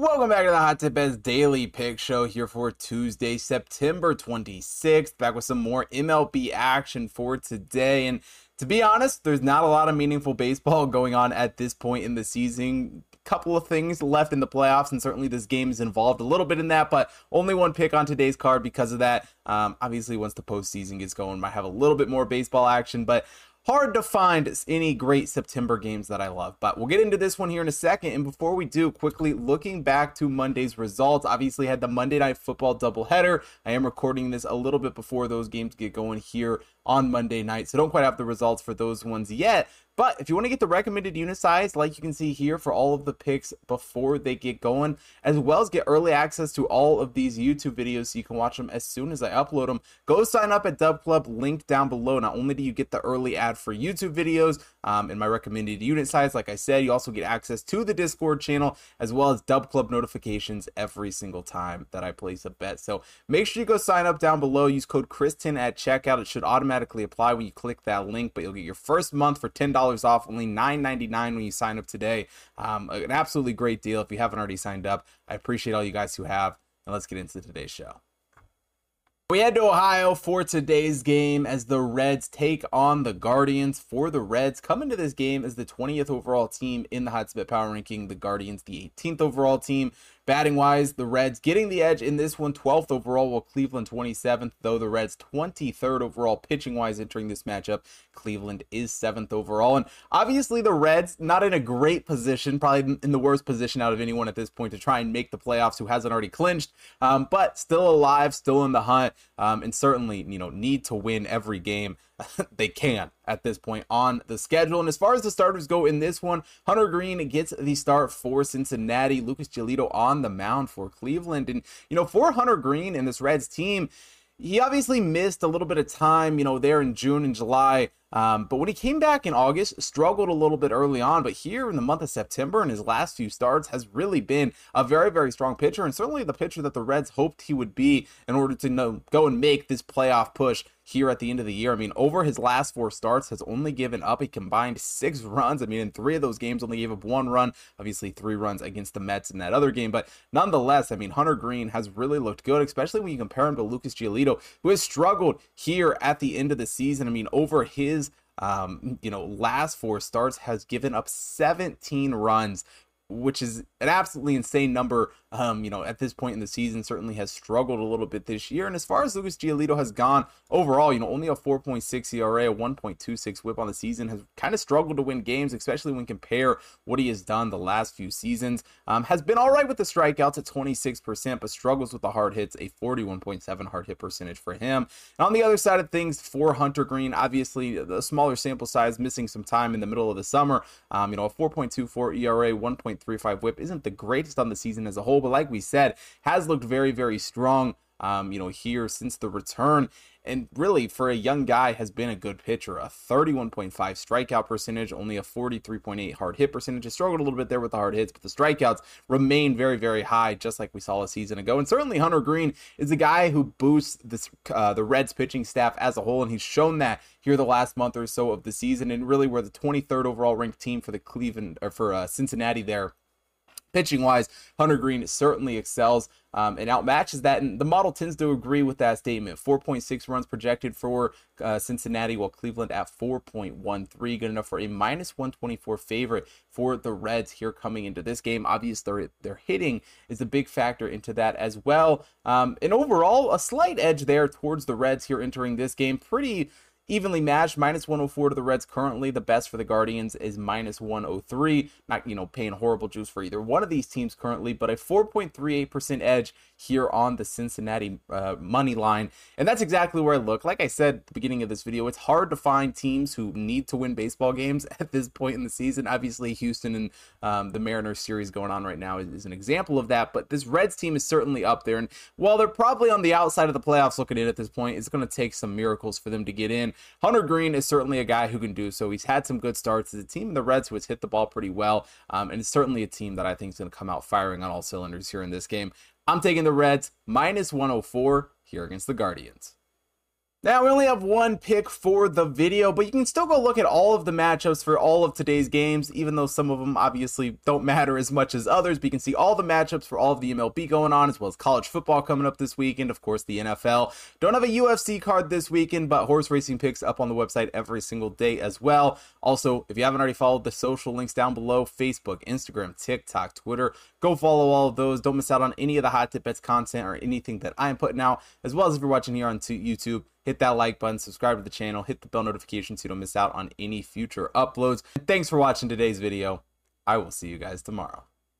Welcome back to the Hot Tip Bets Daily Pick Show here for Tuesday, September 26th. Back with some more MLB action for today. And to be honest, there's not a lot of meaningful baseball going on at this point in the season. A couple of things left in the playoffs, and certainly this game is involved a little bit in that, but only one pick on today's card because of that. Um, obviously, once the postseason gets going, might have a little bit more baseball action, but hard to find any great September games that I love. But we'll get into this one here in a second. And before we do, quickly looking back to Monday's results, obviously had the Monday Night Football doubleheader. I am recording this a little bit before those games get going here on Monday night. So don't quite have the results for those ones yet. But if you want to get the recommended unit size, like you can see here for all of the picks before they get going, as well as get early access to all of these YouTube videos so you can watch them as soon as I upload them, go sign up at Dub Club, link down below. Not only do you get the early ad for YouTube videos um, and my recommended unit size, like I said, you also get access to the Discord channel as well as Dub Club notifications every single time that I place a bet. So make sure you go sign up down below. Use code Chris10 at checkout. It should automatically apply when you click that link, but you'll get your first month for $10 off, only $9.99 when you sign up today. Um, an absolutely great deal if you haven't already signed up. I appreciate all you guys who have. And let's get into today's show. We head to Ohio for today's game as the Reds take on the Guardians. For the Reds, coming to this game as the 20th overall team in the Hot Power Ranking, the Guardians the 18th overall team. Batting wise, the Reds getting the edge in this one, 12th overall, while Cleveland 27th, though the Reds 23rd overall pitching wise entering this matchup. Cleveland is 7th overall. And obviously, the Reds not in a great position, probably in the worst position out of anyone at this point to try and make the playoffs who hasn't already clinched, um, but still alive, still in the hunt, um, and certainly, you know, need to win every game they can at this point on the schedule. And as far as the starters go in this one, Hunter Greene gets the start for Cincinnati. Lucas Giolito on the mound for Cleveland. And, you know, for Hunter Greene and this Reds team, he obviously missed a little bit of time, you know, there in June and July. Um, but when he came back in August, struggled a little bit early on. But here in the month of September, in his last few starts, has really been a very, very strong pitcher, and certainly the pitcher that the Reds hoped he would be in order to know, go and make this playoff push here at the end of the year. I mean, over his last four starts, has only given up a combined six runs. I mean, in three of those games, only gave up one run. Obviously, three runs against the Mets in that other game. But nonetheless, I mean, Hunter Greene has really looked good, especially when you compare him to Lucas Giolito, who has struggled here at the end of the season. I mean, over his um, you know, last four starts has given up 17 runs which is an absolutely insane number. Um, you know, at this point in the season, certainly has struggled a little bit this year. And as far as Lucas Giolito has gone overall, you know, only a 4.6 ERA, a 1.26 WHIP on the season, has kind of struggled to win games, especially when compare what he has done the last few seasons. Um, has been all right with the strikeouts at 26%, but struggles with the hard hits, a 41.7 hard hit percentage for him. And on the other side of things, for Hunter Greene, obviously the smaller sample size, missing some time in the middle of the summer. Um, you know, a 4.24 ERA, 1.35 whip isn't the greatest on the season as a whole, but like we said, has looked very, very strong. Um, you know, here since the return and really for a young guy has been a good pitcher. A 31.5 strikeout percentage, only a 43.8 hard hit percentage. Has struggled a little bit there with the hard hits, but the strikeouts remain very, very high, just like we saw a season ago. And certainly Hunter Greene is a guy who boosts this uh, the Reds pitching staff as a whole, and he's shown that here the last month or so of the season. And really, we're the 23rd overall ranked team for the Cleveland or for uh, Cincinnati there pitching wise, Hunter Greene certainly excels um, and outmatches that. And the model tends to agree with that statement. 4.6 runs projected for uh, Cincinnati, while Cleveland at 4.13, good enough for a minus 124 favorite for the Reds here coming into this game. Obviously, their, hitting is a big factor into that as well. Um, and overall, a slight edge there towards the Reds here entering this game. Pretty evenly matched. Minus 104 to the Reds currently. The best for the Guardians is minus 103. Not, you know, paying horrible juice for either one of these teams currently, but a 4.38% edge here on the Cincinnati uh, money line. And that's exactly where I look. Like I said at the beginning of this video, it's hard to find teams who need to win baseball games at this point in the season. Obviously, Houston and um, the Mariners series going on right now is, is an example of that, but this Reds team is certainly up there. And while they're probably on the outside of the playoffs looking in at this point, it's going to take some miracles for them to get in. Hunter Greene is certainly a guy who can do so. He's had some good starts. It's a team in the Reds who has hit the ball pretty well, um, and it's certainly a team that I think is going to come out firing on all cylinders here in this game. I'm taking the Reds minus 104 here against the Guardians. Now, we only have one pick for the video, but you can still go look at all of the matchups for all of today's games, even though some of them obviously don't matter as much as others. But you can see all the matchups for all of the MLB going on, as well as college football coming up this weekend. Of course, the NFL. Don't have a UFC card this weekend, but horse racing picks up on the website every single day as well. Also, if you haven't already followed the social links down below Facebook, Instagram, TikTok, Twitter, go follow all of those. Don't miss out on any of the hot tip bets content or anything that I am putting out, as well as if you're watching here on YouTube hit that like button, subscribe to the channel, hit the bell notification so you don't miss out on any future uploads. And thanks for watching today's video. I will see you guys tomorrow.